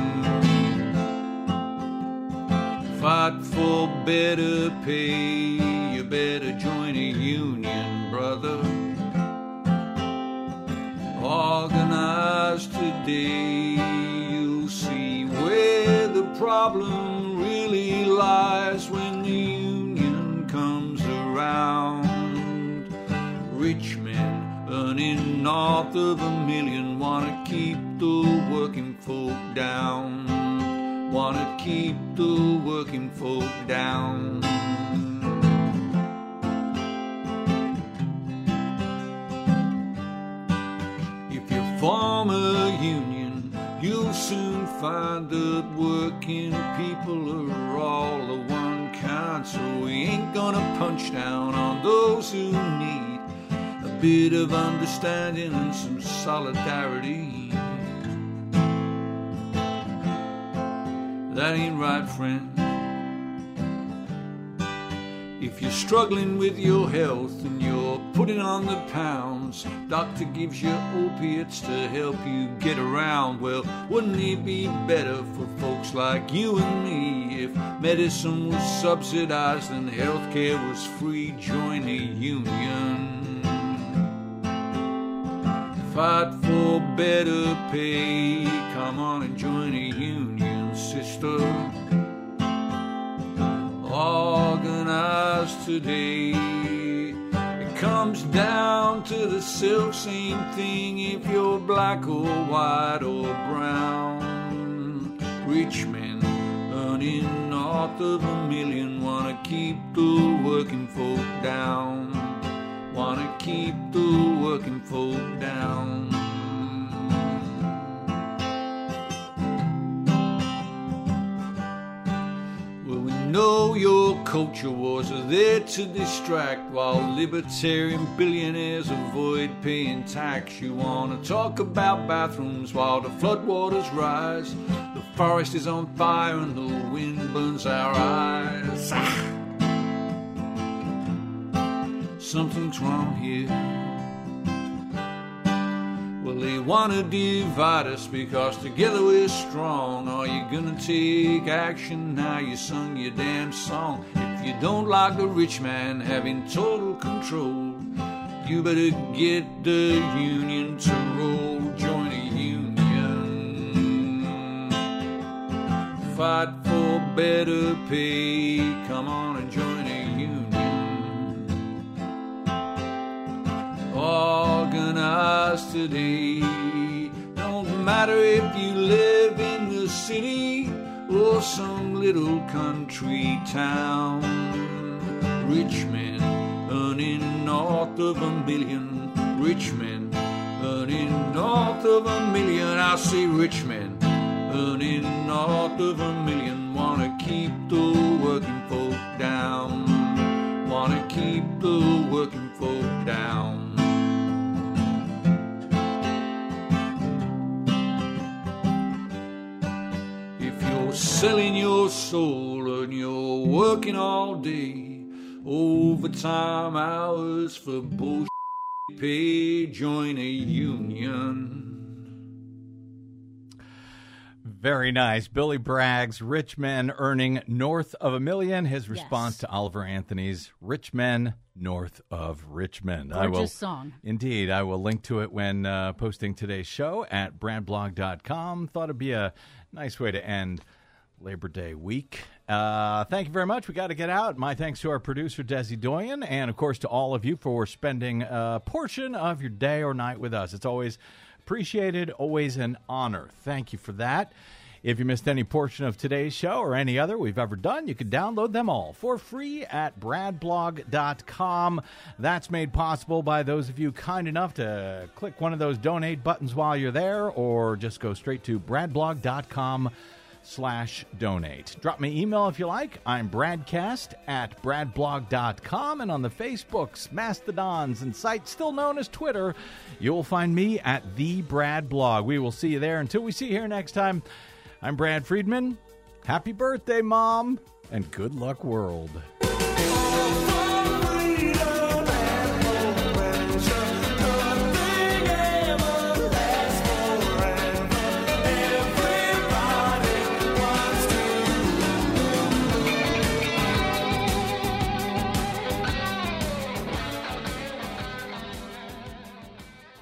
Fight for better pay, you better join a union, organized today, you'll see where the problem really lies when the union comes around. Rich men earning north of a million wanna keep the working folk down. Wanna keep the working folk down. Form a union, you'll soon find that working people are all the one kind. So we ain't gonna punch down on those who need a bit of understanding and some solidarity. That ain't right, friend. If you're struggling with your health and you're putting on the pounds. Doctor gives you opiates to help you get around. Well, wouldn't it be better for folks like you and me if medicine was subsidized and healthcare was free? Join a union. Fight for better pay. Come on and join a union, sister. Organize today. Comes down to the self same thing if you're black or white or brown. Rich men earning north of a million wanna keep the working folk down. Wanna keep the working folk down. Well, we know your culture wars are there to distract while libertarian billionaires avoid paying tax. You wanna talk about bathrooms while the floodwaters rise. The forest is on fire and the wind burns our eyes. Ah! Something's wrong here. Well, they wanna divide us because together we're strong. Are you gonna take action now? You sung your damn song. If you don't like the rich man having total control, you better get the union to roll. Join a union. Fight for better pay. Come on and join Organize today. Don't matter if you live in the city or some little country town. Rich men earning north of a million. Rich men earning north of a million. I say rich men earning north of a million. Wanna keep the working folk down. Wanna keep the working folk down. Selling your soul and you're working all day, overtime hours for bullshit pay, join a union. Very nice. Billy Bragg's Rich Men Earning North of a Million. His response to Oliver Anthony's Rich Men North of Richmond. I will, Gorgeous song. Indeed. I will link to it when uh, posting today's show at bradblog.com. Thought it'd be a nice way to end Labor Day week. Uh, thank you very much. We got to get out. My thanks to our producer, Desi Doyen, and of course to all of you for spending a portion of your day or night with us. It's always appreciated, always an honor. Thank you for that. If you missed any portion of today's show or any other we've ever done, you can download them all for free at bradblog.com. That's made possible by those of you kind enough to click one of those donate buttons while you're there or just go straight to bradblog.com slash donate. Drop me email if you like. I'm Bradcast at bradblog.com and on the Facebooks, Mastodons, and sites still known as Twitter, you'll find me at the Brad Blog. We will see you there. Until we see you here next time, I'm Brad Friedman. Happy birthday, Mom, and good luck, world.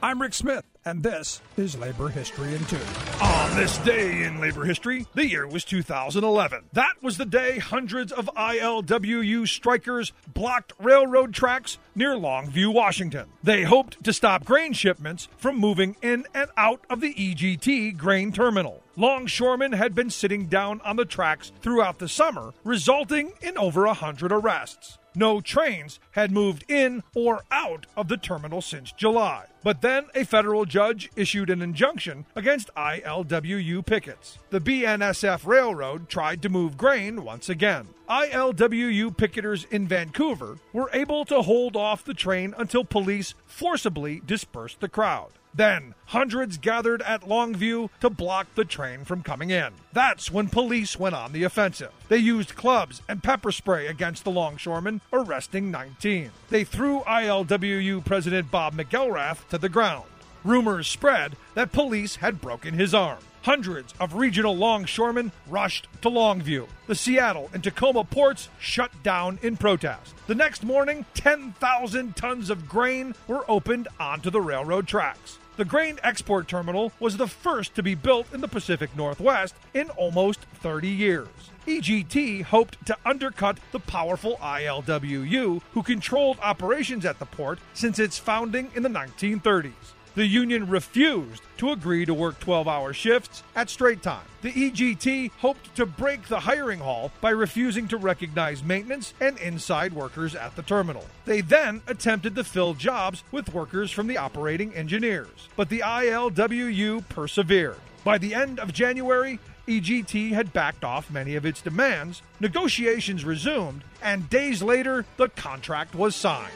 I'm Rick Smith, and this is Labor History in Two. On this day in labor history, the year was 2011. That was the day hundreds of ILWU strikers blocked railroad tracks near Longview, Washington. They hoped to stop grain shipments from moving in and out of the EGT grain terminal. Longshoremen had been sitting down on the tracks throughout the summer, resulting in over a hundred arrests. No trains had moved in or out of the terminal since July. But then a federal judge issued an injunction against ILWU pickets. The BNSF Railroad tried to move grain once again. ILWU picketers in Vancouver were able to hold off the train until police forcibly dispersed the crowd. Then, hundreds gathered at Longview to block the train from coming in. That's when police went on the offensive. They used clubs and pepper spray against the longshoremen, arresting 19. They threw ILWU President Bob McElrath to the ground. Rumors spread that police had broken his arm. Hundreds of regional longshoremen rushed to Longview. The Seattle and Tacoma ports shut down in protest. The next morning, 10,000 tons of grain were opened onto the railroad tracks. The grain export terminal was the first to be built in the Pacific Northwest in almost 30 years. EGT hoped to undercut the powerful ILWU, who controlled operations at the port since its founding in the 1930s. The union refused to agree to work 12 hour shifts at straight time. The EGT hoped to break the hiring hall by refusing to recognize maintenance and inside workers at the terminal. They then attempted to fill jobs with workers from the operating engineers, but the ILWU persevered. By the end of January, EGT had backed off many of its demands, negotiations resumed, and days later, the contract was signed.